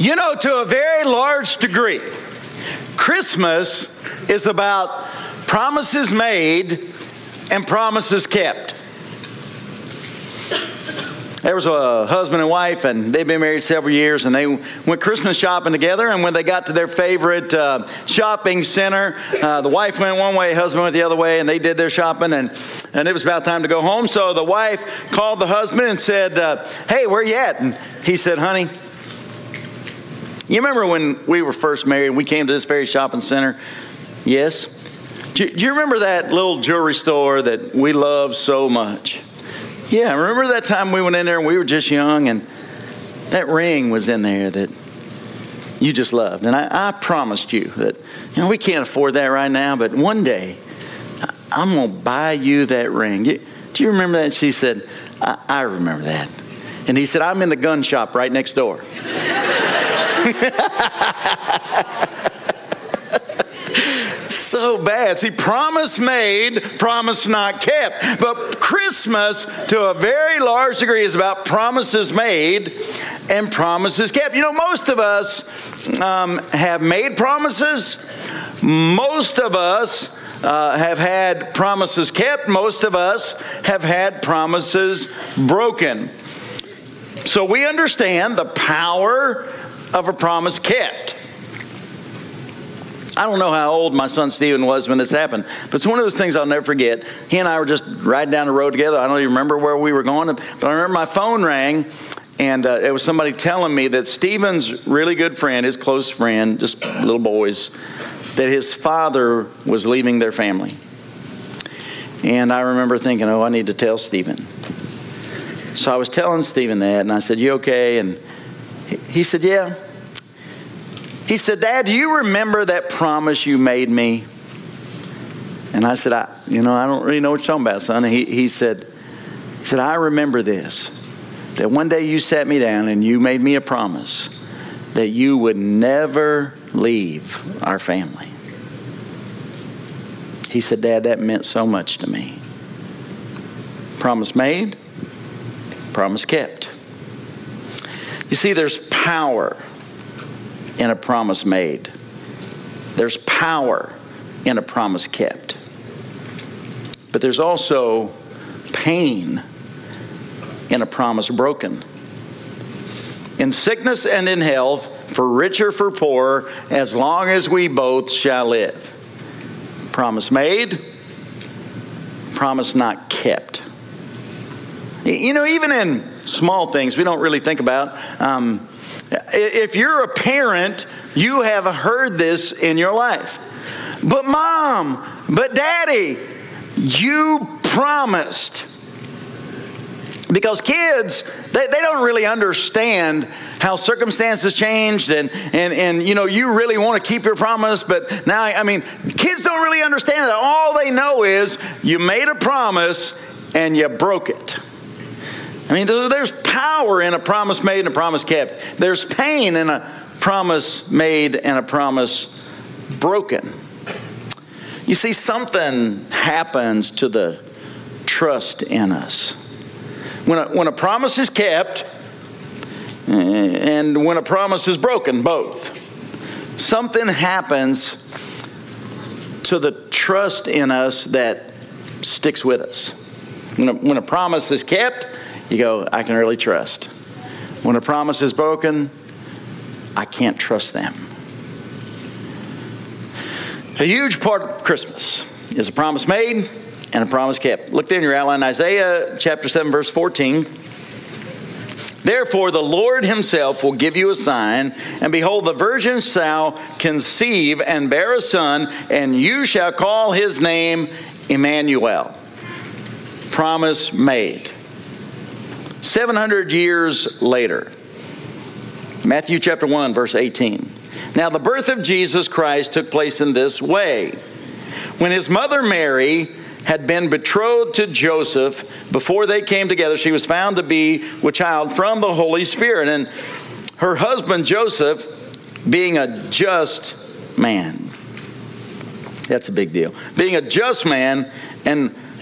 You know, to a very large degree, Christmas is about promises made and promises kept. There was a husband and wife, and they've been married several years, and they went Christmas shopping together. And when they got to their favorite uh, shopping center, uh, the wife went one way, husband went the other way, and they did their shopping. And, and it was about time to go home. So the wife called the husband and said, uh, Hey, where you at? And he said, Honey, you remember when we were first married and we came to this very shopping center? Yes. Do you, you remember that little jewelry store that we love so much? Yeah, remember that time we went in there and we were just young and that ring was in there that you just loved. And I, I promised you that, you know, we can't afford that right now, but one day I'm going to buy you that ring. do you remember that? She said, I, I remember that. And he said, I'm in the gun shop right next door. so bad. See, promise made, promise not kept. But Christmas, to a very large degree, is about promises made and promises kept. You know, most of us um, have made promises. Most of us uh, have had promises kept. Most of us have had promises broken. So we understand the power of a promise kept. I don't know how old my son Stephen was when this happened, but it's one of those things I'll never forget. He and I were just riding down the road together. I don't even remember where we were going, but I remember my phone rang, and uh, it was somebody telling me that Stephen's really good friend, his close friend, just little boys, that his father was leaving their family. And I remember thinking, oh, I need to tell Stephen. So I was telling Stephen that, and I said, You okay? And he said, Yeah. He said, Dad, do you remember that promise you made me? And I said, I, you know, I don't really know what you're talking about, son. He, he said, he said, I remember this. That one day you sat me down and you made me a promise that you would never leave our family. He said, Dad, that meant so much to me. Promise made, promise kept. You see, there's power in a promise made, there's power in a promise kept. But there's also pain in a promise broken. In sickness and in health, for rich or for poor, as long as we both shall live. Promise made, promise not kept. You know, even in small things we don't really think about. Um, if you're a parent, you have heard this in your life. But mom, but daddy, you promised. Because kids, they, they don't really understand how circumstances changed and, and, and you know you really want to keep your promise but now i mean kids don't really understand that all they know is you made a promise and you broke it I mean, there's power in a promise made and a promise kept. There's pain in a promise made and a promise broken. You see, something happens to the trust in us. When a, when a promise is kept eh, and when a promise is broken, both, something happens to the trust in us that sticks with us. When a, when a promise is kept, you go, I can really trust. When a promise is broken, I can't trust them. A huge part of Christmas is a promise made and a promise kept. Look there in your outline, Isaiah chapter 7, verse 14. Therefore, the Lord himself will give you a sign, and behold, the virgin shall conceive and bear a son, and you shall call his name Emmanuel. Promise made. 700 years later, Matthew chapter 1, verse 18. Now, the birth of Jesus Christ took place in this way. When his mother Mary had been betrothed to Joseph, before they came together, she was found to be with child from the Holy Spirit. And her husband Joseph, being a just man, that's a big deal. Being a just man and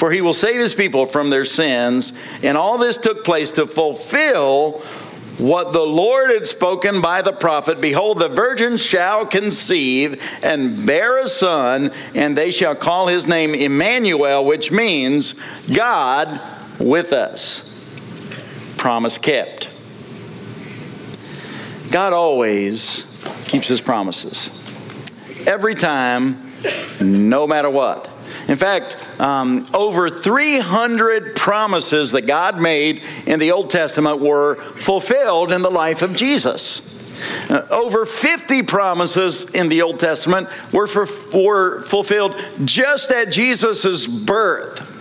For he will save his people from their sins. And all this took place to fulfill what the Lord had spoken by the prophet Behold, the virgin shall conceive and bear a son, and they shall call his name Emmanuel, which means God with us. Promise kept. God always keeps his promises. Every time, no matter what. In fact, um, over 300 promises that God made in the Old Testament were fulfilled in the life of Jesus. Uh, over 50 promises in the Old Testament were, for, were fulfilled just at Jesus' birth.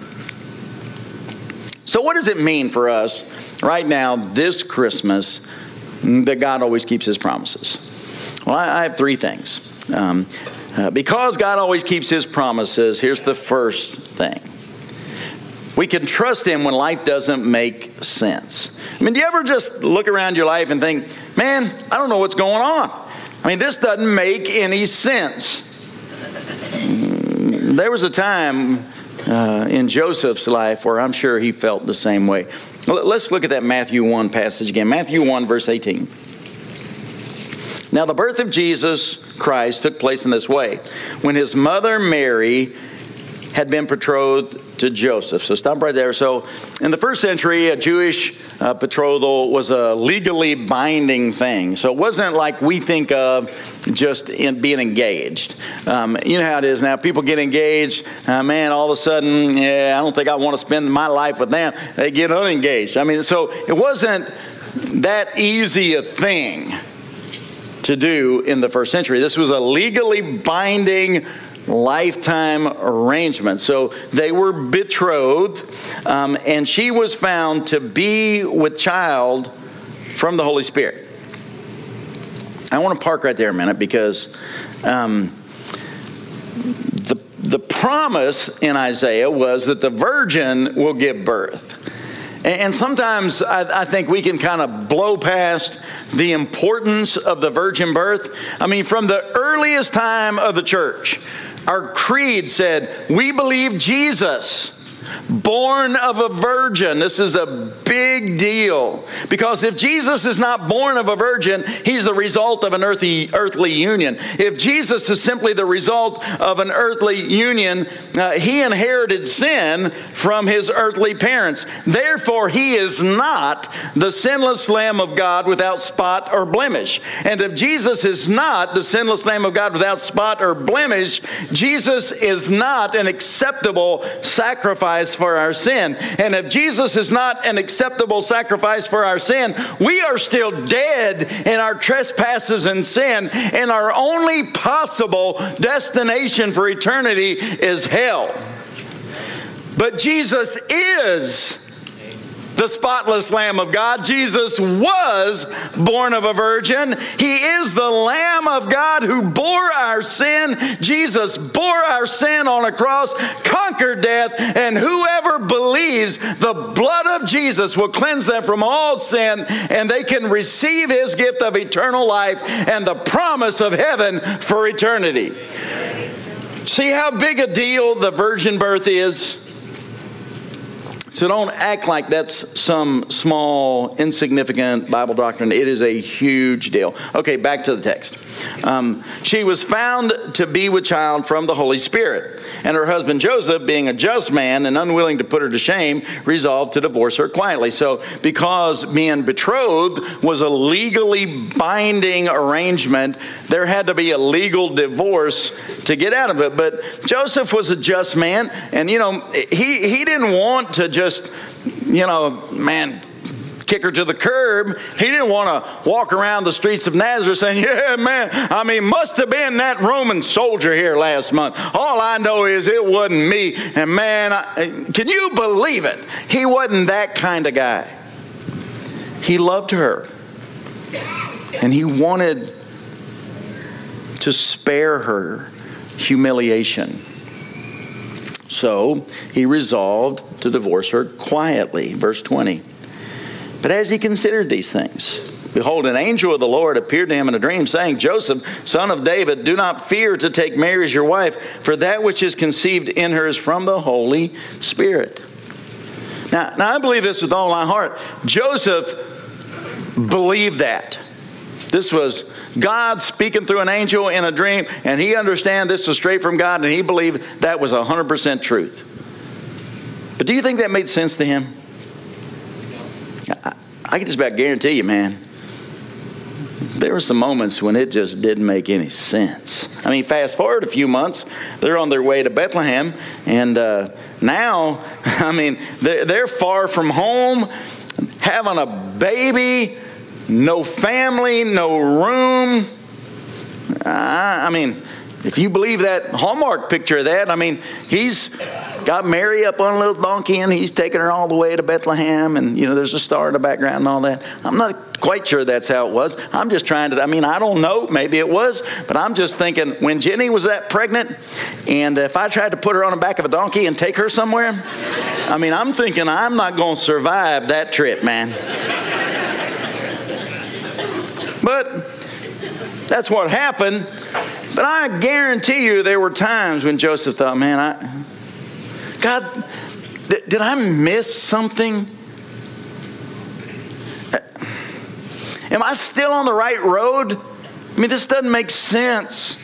So, what does it mean for us right now, this Christmas, that God always keeps his promises? Well, I, I have three things. Um, uh, because God always keeps his promises, here's the first thing. We can trust him when life doesn't make sense. I mean, do you ever just look around your life and think, man, I don't know what's going on? I mean, this doesn't make any sense. Mm, there was a time uh, in Joseph's life where I'm sure he felt the same way. Let's look at that Matthew 1 passage again. Matthew 1, verse 18. Now, the birth of Jesus Christ took place in this way. When his mother Mary had been betrothed to Joseph. So stop right there. So, in the first century, a Jewish uh, betrothal was a legally binding thing. So, it wasn't like we think of just in being engaged. Um, you know how it is now. People get engaged, uh, man, all of a sudden, yeah, I don't think I want to spend my life with them. They get unengaged. I mean, so it wasn't that easy a thing to do in the first century. This was a legally binding lifetime arrangement. So they were betrothed, um, and she was found to be with child from the Holy Spirit. I want to park right there a minute because um, the, the promise in Isaiah was that the virgin will give birth. And sometimes I, think we can kind of blow past the importance of the virgin birth. I mean, from the earliest time of the church, our creed said, We believe Jesus born of a virgin. This is a big deal because if Jesus is not born of a virgin, he's the result of an earthly, earthly union. If Jesus is simply the result of an earthly union, uh, he inherited sin from his earthly parents. Therefore, he is not the sinless Lamb of God without spot or blemish. And if Jesus is not the sinless Lamb of God without spot or blemish, Jesus is not an acceptable sacrifice for our sin. And if Jesus is not an acceptable sacrifice for our sin, we are still dead in our trespasses and sin, and our only possible destination for eternity is hell. But Jesus is the spotless Lamb of God. Jesus was born of a virgin. He is the Lamb of God who bore our sin. Jesus bore our sin on a cross, conquered death, and whoever believes the blood of Jesus will cleanse them from all sin, and they can receive his gift of eternal life and the promise of heaven for eternity. See how big a deal the virgin birth is? So don't act like that's some small, insignificant Bible doctrine. It is a huge deal. Okay, back to the text. Um, she was found to be with child from the Holy Spirit, and her husband Joseph, being a just man and unwilling to put her to shame, resolved to divorce her quietly. So, because being betrothed was a legally binding arrangement, there had to be a legal divorce to get out of it. But Joseph was a just man, and you know, he, he didn't want to just, you know, man, kick her to the curb. He didn't want to walk around the streets of Nazareth saying, Yeah, man, I mean, must have been that Roman soldier here last month. All I know is it wasn't me. And man, I, eh, can you believe it? He wasn't that kind of guy. He loved her. And he wanted to spare her humiliation. So he resolved to divorce her quietly. Verse 20. But as he considered these things, behold, an angel of the Lord appeared to him in a dream, saying, Joseph, son of David, do not fear to take Mary as your wife, for that which is conceived in her is from the Holy Spirit. Now, now I believe this with all my heart. Joseph believed that. This was God speaking through an angel in a dream, and he understand this was straight from God, and he believed that was 100% truth. But do you think that made sense to him? I, I can just about guarantee you, man, there were some moments when it just didn't make any sense. I mean, fast forward a few months, they're on their way to Bethlehem, and uh, now, I mean, they're, they're far from home, having a baby no family, no room. I, I mean, if you believe that Hallmark picture of that, I mean, he's got Mary up on a little donkey and he's taking her all the way to Bethlehem, and you know, there's a star in the background and all that. I'm not quite sure that's how it was. I'm just trying to, I mean, I don't know, maybe it was, but I'm just thinking when Jenny was that pregnant, and if I tried to put her on the back of a donkey and take her somewhere, I mean, I'm thinking I'm not going to survive that trip, man. But that's what happened. But I guarantee you there were times when Joseph thought, man, I, God, th- did I miss something? Am I still on the right road? I mean, this doesn't make sense.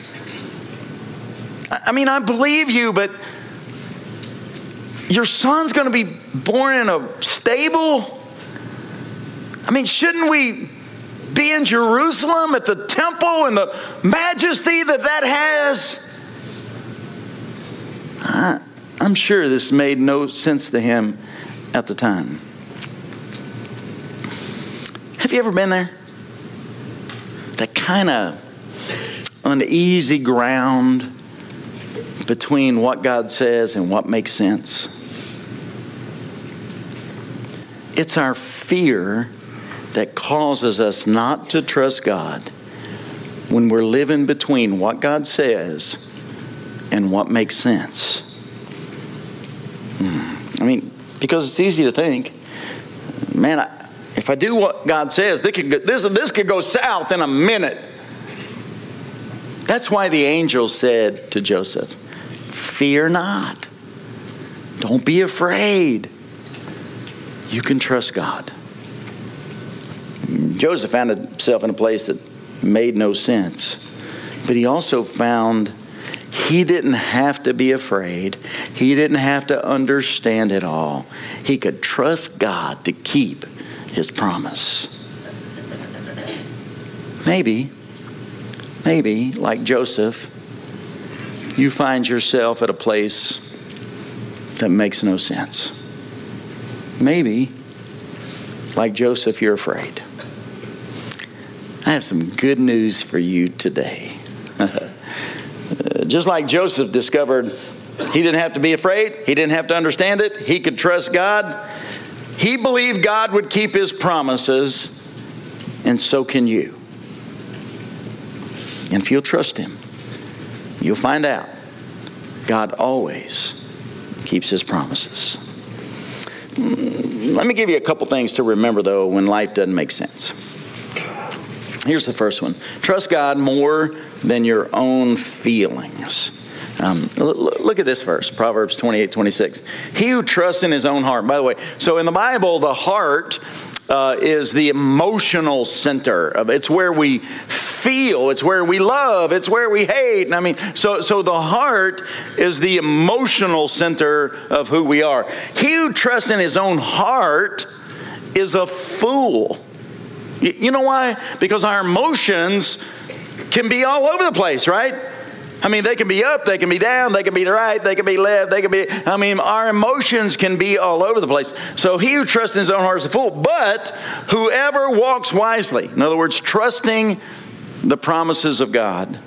I mean, I believe you, but your son's going to be born in a stable? I mean, shouldn't we be in Jerusalem at the temple and the majesty that that has? I, I'm sure this made no sense to him at the time. Have you ever been there? That kind of uneasy ground between what God says and what makes sense. It's our fear that causes us not to trust God when we're living between what God says and what makes sense. Hmm. I mean, because it's easy to think, man, I, if I do what God says, this could, go, this, this could go south in a minute. That's why the angel said to Joseph, Fear not. Don't be afraid. You can trust God. Joseph found himself in a place that made no sense. But he also found he didn't have to be afraid. He didn't have to understand it all. He could trust God to keep his promise. Maybe, maybe, like Joseph, you find yourself at a place that makes no sense. Maybe, like Joseph, you're afraid. I have some good news for you today. Uh, just like Joseph discovered he didn't have to be afraid, he didn't have to understand it, he could trust God. He believed God would keep his promises, and so can you. And if you'll trust him, you'll find out God always keeps his promises. Mm, let me give you a couple things to remember, though, when life doesn't make sense. Here's the first one trust God more than your own feelings. Um, look at this verse, Proverbs 28 26. He who trusts in his own heart. By the way, so in the Bible, the heart uh, is the emotional center of it's where we feel it's where we love it's where we hate and i mean so so the heart is the emotional center of who we are he who trusts in his own heart is a fool you know why? Because our emotions can be all over the place, right? I mean, they can be up, they can be down, they can be right, they can be left, they can be, I mean, our emotions can be all over the place. So he who trusts in his own heart is a fool, but whoever walks wisely, in other words, trusting the promises of God,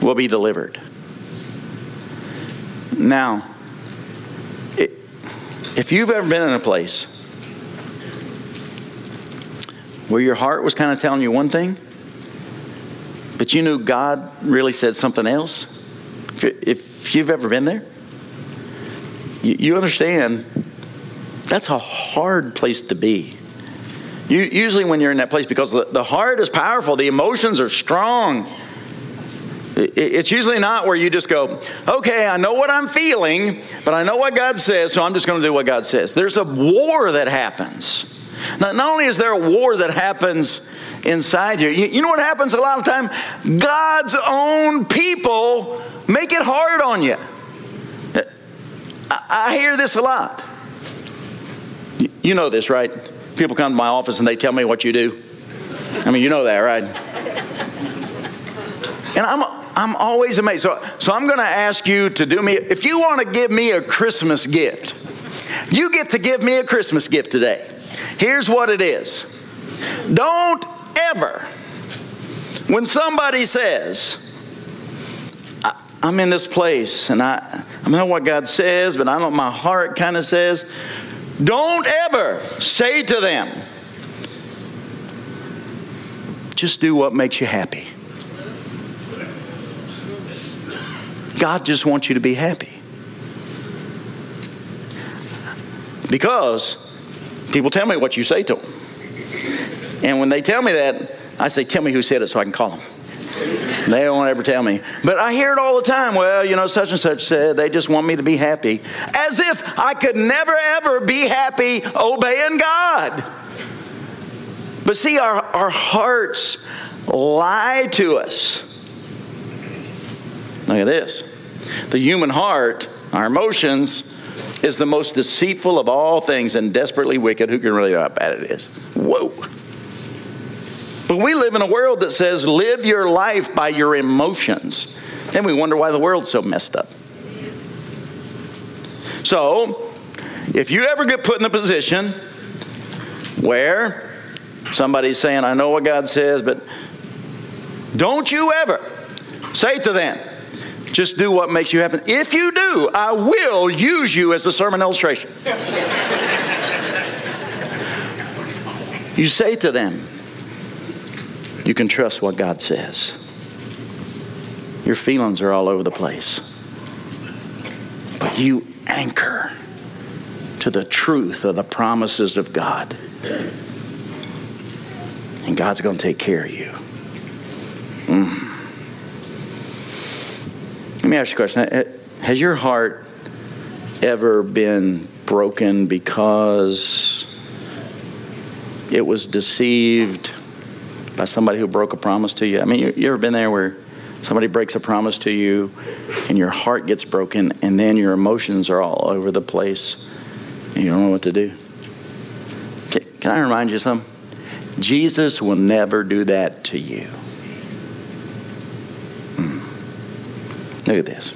will be delivered. Now, if you've ever been in a place where your heart was kind of telling you one thing, but you knew God really said something else? if you've ever been there, you understand that's a hard place to be. Usually, when you're in that place, because the, heart is powerful, the emotions are strong. It, it's usually not where you just go, okay, I know what I'm feeling, but I know what God says, so I'm just going to do what God says. There's a war that happens. Not, not only is there a war that happens inside here, you, you know what happens a lot of time? God's own people make it hard on you. I, I hear this a lot. You know this, right? People come to my office and they tell me what you do. I mean, you know that, right? And I'm, I'm always amazed. So, so I'm going to ask you to do me, if you want to give me a Christmas gift, you get to give me a Christmas gift today. Here's what it is don't ever, when somebody says, I'm in this place and I, I know what God says, but I know my heart kind of says. Don't ever say to them, just do what makes you happy. God just wants you to be happy. Because people tell me what you say to them. And when they tell me that, I say, Tell me who said it so I can call them. They don't ever tell me. But I hear it all the time. Well, you know, such and such said they just want me to be happy. As if I could never, ever be happy obeying God. But see, our, our hearts lie to us. Look at this. The human heart, our emotions, is the most deceitful of all things and desperately wicked. Who can really know how bad it is? Whoa. But we live in a world that says live your life by your emotions. Then we wonder why the world's so messed up. So, if you ever get put in a position where somebody's saying, I know what God says, but don't you ever say to them, just do what makes you happy. If you do, I will use you as the sermon illustration. you say to them, you can trust what God says. Your feelings are all over the place. But you anchor to the truth of the promises of God. And God's going to take care of you. Mm. Let me ask you a question. Has your heart ever been broken because it was deceived by somebody who broke a promise to you? I mean, you, you ever been there where somebody breaks a promise to you and your heart gets broken and then your emotions are all over the place and you don't know what to do? Can, can I remind you something? Jesus will never do that to you. Look at this.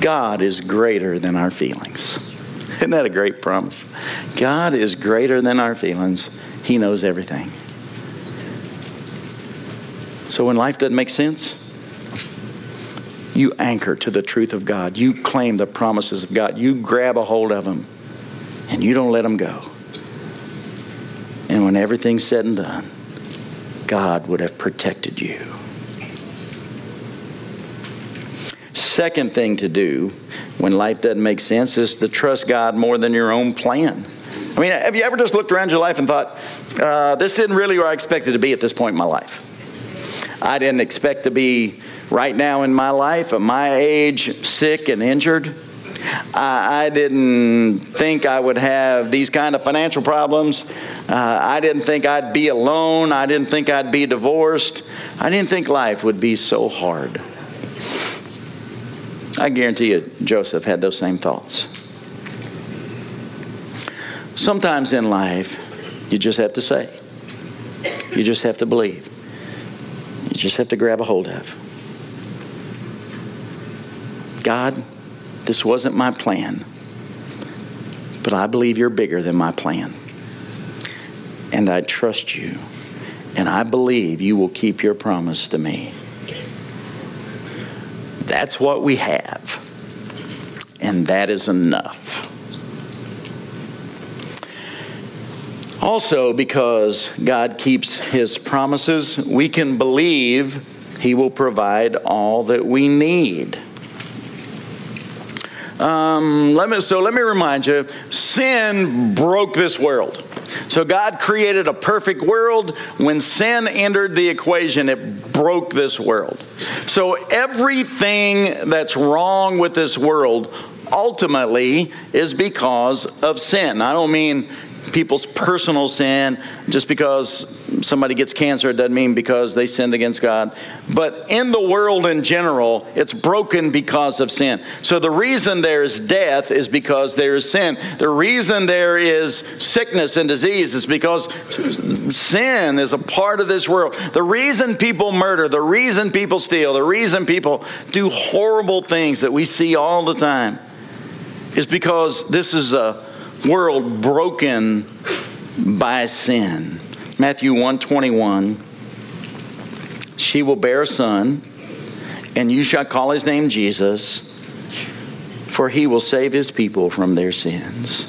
God is greater than our feelings. Isn't that a great promise? God is greater than our feelings. He knows everything. So when life doesn't make sense, you anchor to the truth of God. You claim the promises of God. You grab a hold of them and you don't let them go. And when everything's said and done, God would have protected you. Second thing to do when life doesn't make sense is to trust God more than your own plan. I mean, have you ever just looked around your life and thought, uh, this isn't really where I expected to be at this point in my life? I didn't expect to be right now in my life, at my age, sick and injured. I, didn't think I would have these kind of financial problems. Uh, I didn't think I'd be alone. I didn't think I'd be divorced. I didn't think life would be so hard. I guarantee you, Joseph had those same thoughts. Sometimes in life, you just have to say, you just have to believe. You just have to grab a hold of. God, this wasn't my plan, but I believe you're bigger than my plan. And I trust you, and I believe you will keep your promise to me. That's what we have, and that is enough. Also, because God keeps his promises, we can believe he will provide all that we need. Um, let me, so let me remind you sin broke this world. So God created a perfect world. When sin entered the equation, it broke this world. So everything that's wrong with this world ultimately is because of sin. I don't mean people's personal sin. Just because somebody gets cancer, it doesn't mean because they sinned against God. But in the world in general, it's broken because of sin. So the reason there's death is because there is sin. The reason there is sickness and disease is because sin is a part of this world. The reason people murder, the reason people steal, the reason people do horrible things that we see all the time is because this is a world broken by sin. Matthew 121 She will bear a son, and you shall call his name Jesus, for he will save his people from their sins.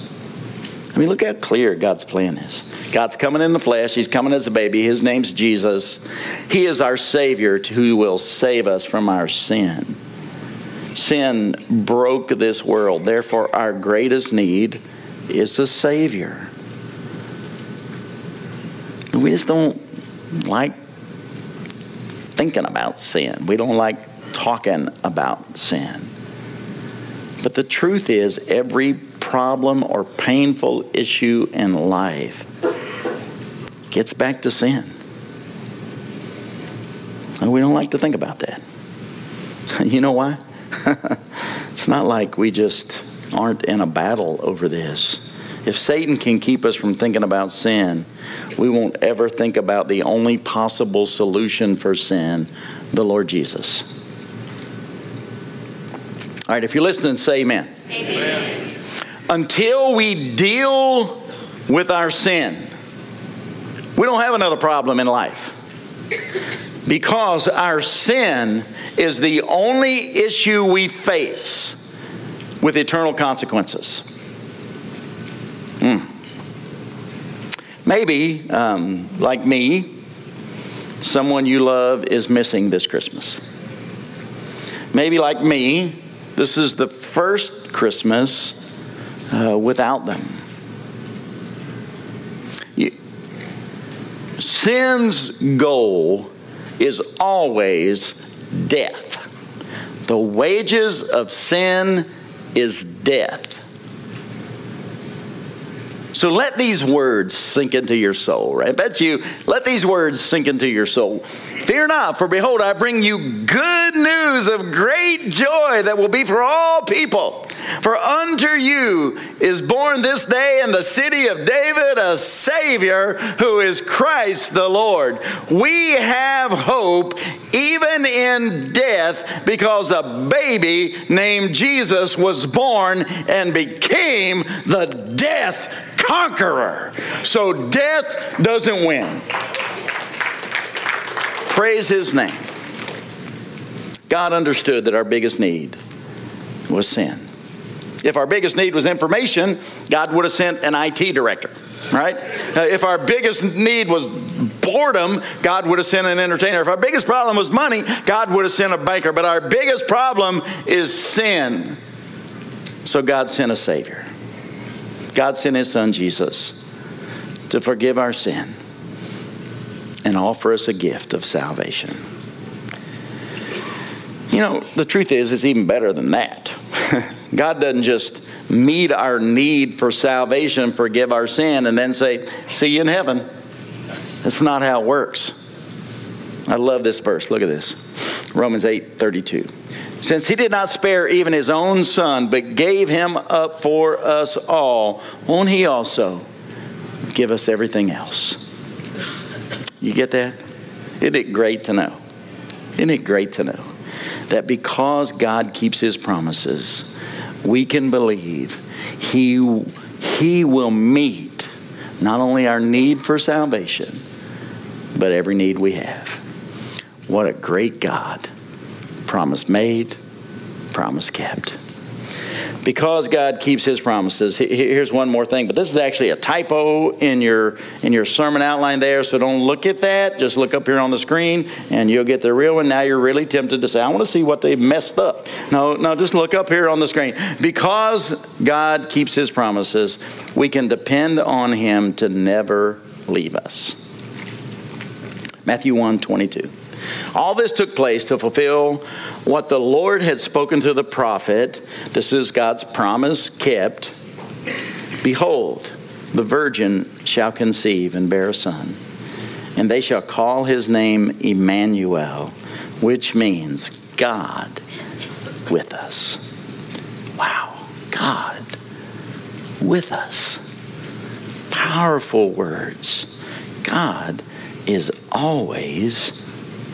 I mean, look how clear God's plan is. God's coming in the flesh. He's coming as a baby. His name's Jesus. He is our Savior who will save us from our sin. Sin broke this world. Therefore, our greatest need is a Savior. We just don't like thinking about sin. We don't like talking about sin. But the truth is, every problem or painful issue in life gets back to sin. And we don't like to think about that. You know why? it's not like we just aren't in a battle over this. If Satan can keep us from thinking about sin, we won't ever think about the only possible solution for sin, the Lord Jesus. All right, if you're listening, say amen. Amen. Until we deal with our sin, we don't have another problem in life. Because our sin is the only issue we face with eternal consequences. Mm. Maybe, um, like me, someone you love is missing this Christmas. Maybe, like me, this is the first Christmas uh, without them. Sin's goal is always death. The wages of sin is death. So let these words sink into your soul, right? I bet you, let these words sink into your soul. Fear not, for behold, I bring you good news of great joy that will be for all people. For unto you is born this day in the city of David a Savior who is Christ the Lord. We have hope even in death because a baby named Jesus was born and became the death conqueror. So death doesn't win. Praise his name. God understood that our biggest need was sin. If our biggest need was information, God would have sent an IT director, right? Uh, if our biggest need was boredom, God would have sent an entertainer. If our biggest problem was money, God would have sent a banker. But our biggest problem is sin. So God sent a Savior. God sent His Son Jesus to forgive our sin and offer us a gift of salvation. You know, the truth is, it's even better than that. God doesn't just meet our need for salvation, forgive our sin, and then say, See you in heaven. That's not how it works. I love this verse. Look at this Romans 8 32. Since he did not spare even his own son, but gave him up for us all, won't he also give us everything else? You get that? Isn't it great to know? Isn't it great to know that because God keeps his promises, we can believe he, he will meet not only our need for salvation, but every need we have. What a great God. Promise made, promise kept. Because God keeps his promises. Here's one more thing, but this is actually a typo in your in your sermon outline there, so don't look at that. Just look up here on the screen and you'll get the real one. Now you're really tempted to say, I want to see what they messed up. No, no, just look up here on the screen. Because God keeps his promises, we can depend on him to never leave us. Matthew 1 22. All this took place to fulfill what the Lord had spoken to the prophet. This is God's promise kept. Behold, the virgin shall conceive and bear a son, and they shall call his name Emmanuel, which means God with us. Wow, God with us. Powerful words. God is always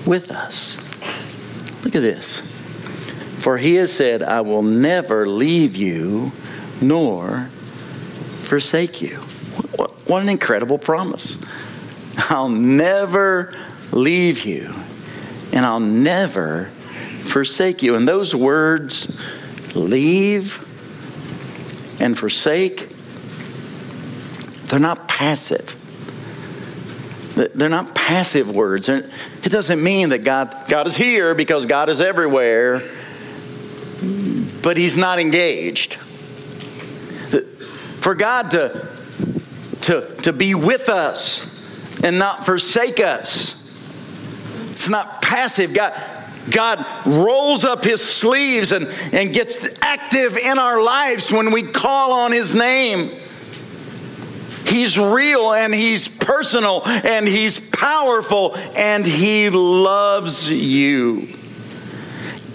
with us. Look at this. For he has said, I will never leave you nor forsake you. What an incredible promise. I'll never leave you and I'll never forsake you. And those words, leave and forsake, they're not passive. They're not passive words. It doesn't mean that God, God is here because God is everywhere, but He's not engaged. For God to, to, to be with us and not forsake us, it's not passive. God, God rolls up his sleeves and, and gets active in our lives when we call on his name. He's real and He's personal and He's powerful and He loves you.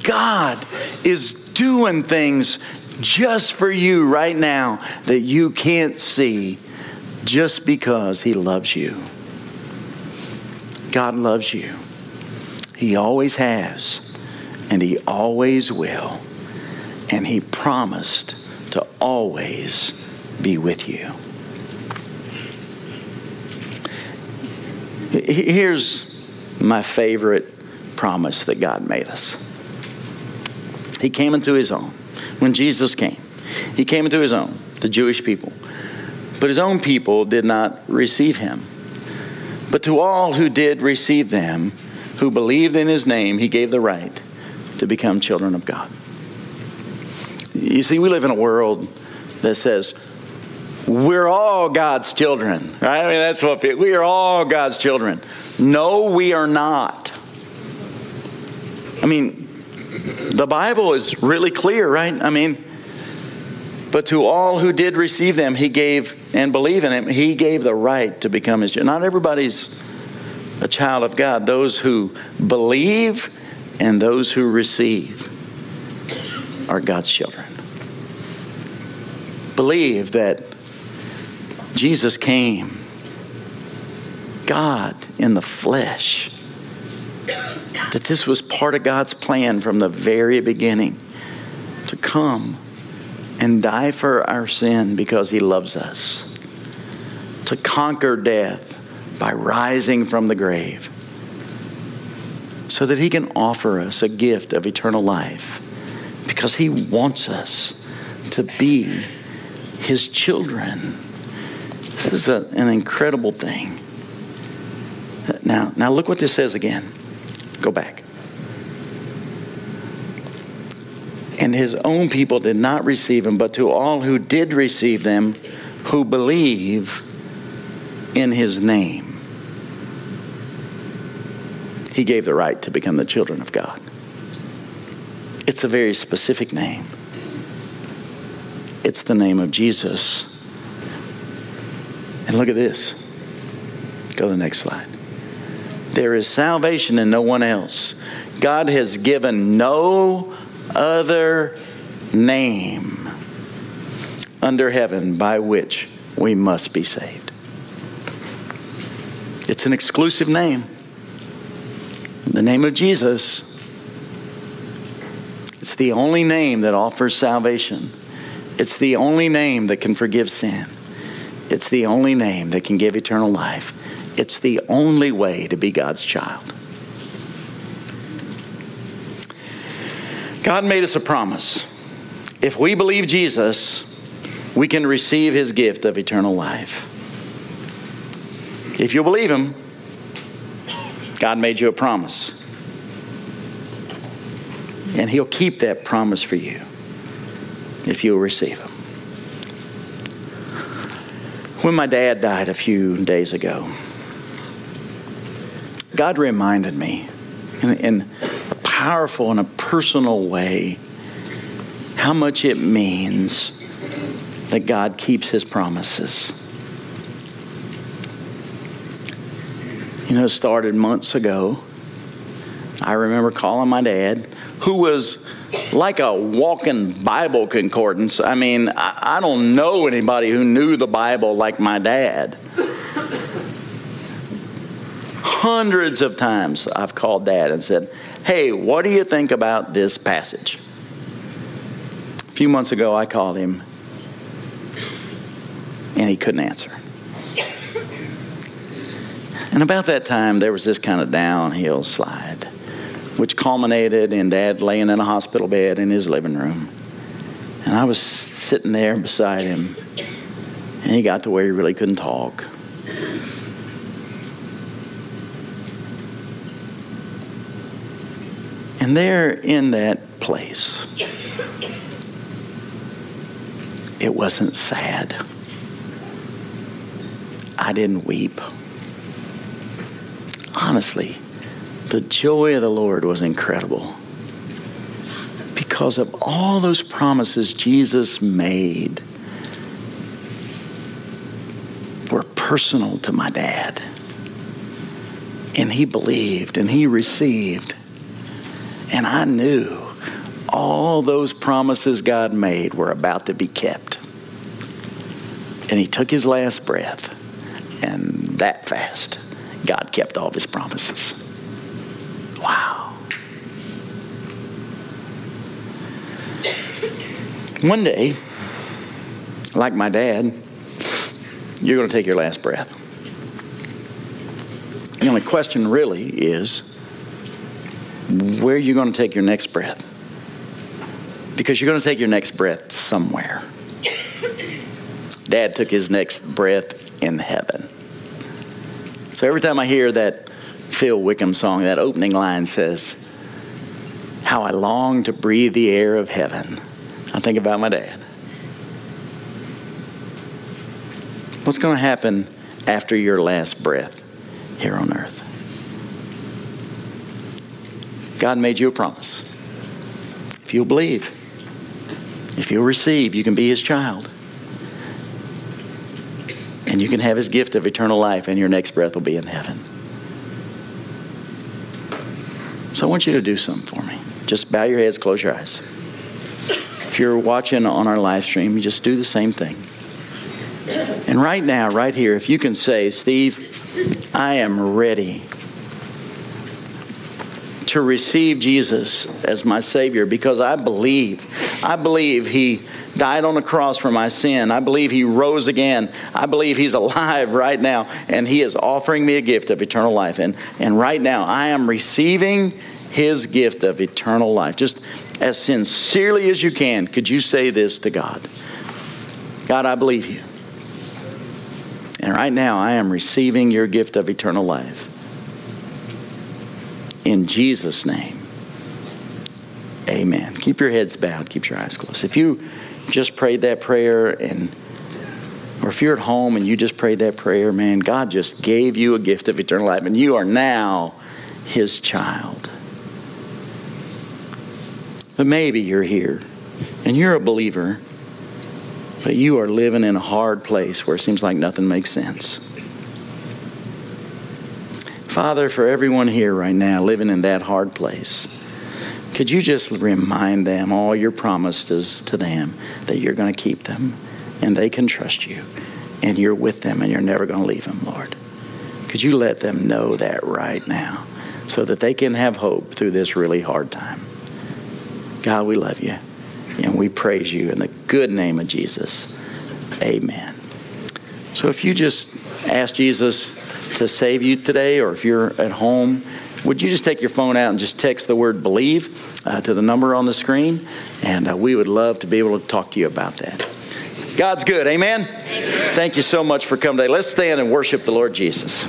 God is doing things just for you right now that you can't see just because He loves you. God loves you. He always has, and He always will. And He promised to always be with you. Here's my favorite promise that God made us. He came into his own. When Jesus came, he came into his own, the Jewish people. But his own people did not receive him. But to all who did receive them, who believed in his name, he gave the right to become children of God. You see, we live in a world that says, we're all God's children, right? I mean, that's what we are all God's children. No, we are not. I mean, the Bible is really clear, right? I mean, but to all who did receive them, he gave and believe in him, he gave the right to become his child. Not everybody's a child of God. Those who believe and those who receive are God's children. Believe that Jesus came, God in the flesh, that this was part of God's plan from the very beginning to come and die for our sin because he loves us, to conquer death by rising from the grave, so that he can offer us a gift of eternal life. Because he wants us to be his children. This is a, an incredible thing. Now, now look what this says again. Go back. And his own people did not receive him, but to all who did receive them, who believe in his name, he gave the right to become the children of God. It's a very specific name. It's the name of Jesus and look at this. Go to the next slide. There is salvation in no one else. God has given no other name under heaven by which we must be saved. It's an exclusive name. The name of Jesus. It's the only name that offers salvation. It's the only name that can forgive sin. It's the only name that can give eternal life. It's the only way to be God's child. God made us a promise. if we believe Jesus, we can receive his gift of eternal life. If you believe him, God made you a promise. And he'll keep that promise for you if you'll receive him. When my dad died a few days ago, God reminded me in, in a powerful and a personal way how much it means that God keeps his promises. You know, started months ago. I remember calling my dad, who was like a walking Bible concordance. I mean, I, I don't know anybody who knew the Bible like my dad. Hundreds of times I've called dad and said, Hey, what do you think about this passage? A few months ago, I called him and he couldn't answer. And about that time, there was this kind of downhill slide, which culminated in Dad laying in a hospital bed in his living room. And I was sitting there beside him, and he got to where he really couldn't talk. And there in that place, it wasn't sad. I didn't weep honestly, the joy of the Lord was incredible because of all those promises Jesus made were personal to my dad. And he believed and he received. And I knew all those promises God made were about to be kept. And he took his last breath, and that fast God kept all of his promises. Wow. One day, like my dad, you're going to take your last breath. The only question really is where are you going to take your next breath? Because you're going to take your next breath somewhere. Dad took his next breath in heaven. So every time I hear that Phil Wickham song, that opening line says, How I long to breathe the air of heaven, think about my dad. What's going to happen after your last breath here on earth? God made you a promise. If you'll believe, if you'll receive, you can be his child and you can have his gift of eternal life, and your next breath will be in heaven. So I want you to do something for me. Just bow your heads, close your eyes. If you're watching on our live stream, you just do the same thing. And right now, right here, if you can say, Steve, I am ready to receive Jesus as my Savior because I believe. I believe He died on the cross for my sin. I believe he rose again. I believe he's alive right now, and he is offering me a gift of eternal life. And, and right now, I am receiving his gift of eternal life. Just as sincerely as you can, could you say this to God? God, I believe you. And right now, I am receiving your gift of eternal life. In Jesus' name, amen. Keep your heads bowed, keep your eyes closed. If you just prayed that prayer and or if you're at home and you just prayed that prayer, man, God just gave you a gift of eternal life and you are now his child. But maybe you're here and you're a believer, but you are living in a hard place where it seems like nothing makes sense. Father, for everyone here right now living in that hard place, could you just remind them all your promises to them that you're going to keep them and they can trust you and you're with them and you're never going to leave them, Lord? Could you let them know that right now so that they can have hope through this really hard time? God, we love you and we praise you in the good name of Jesus. Amen. So if you just ask Jesus to save you today or if you're at home, would you just take your phone out and just text the word believe uh, to the number on the screen? And uh, we would love to be able to talk to you about that. God's good. Amen? Amen. Thank you so much for coming today. Let's stand and worship the Lord Jesus.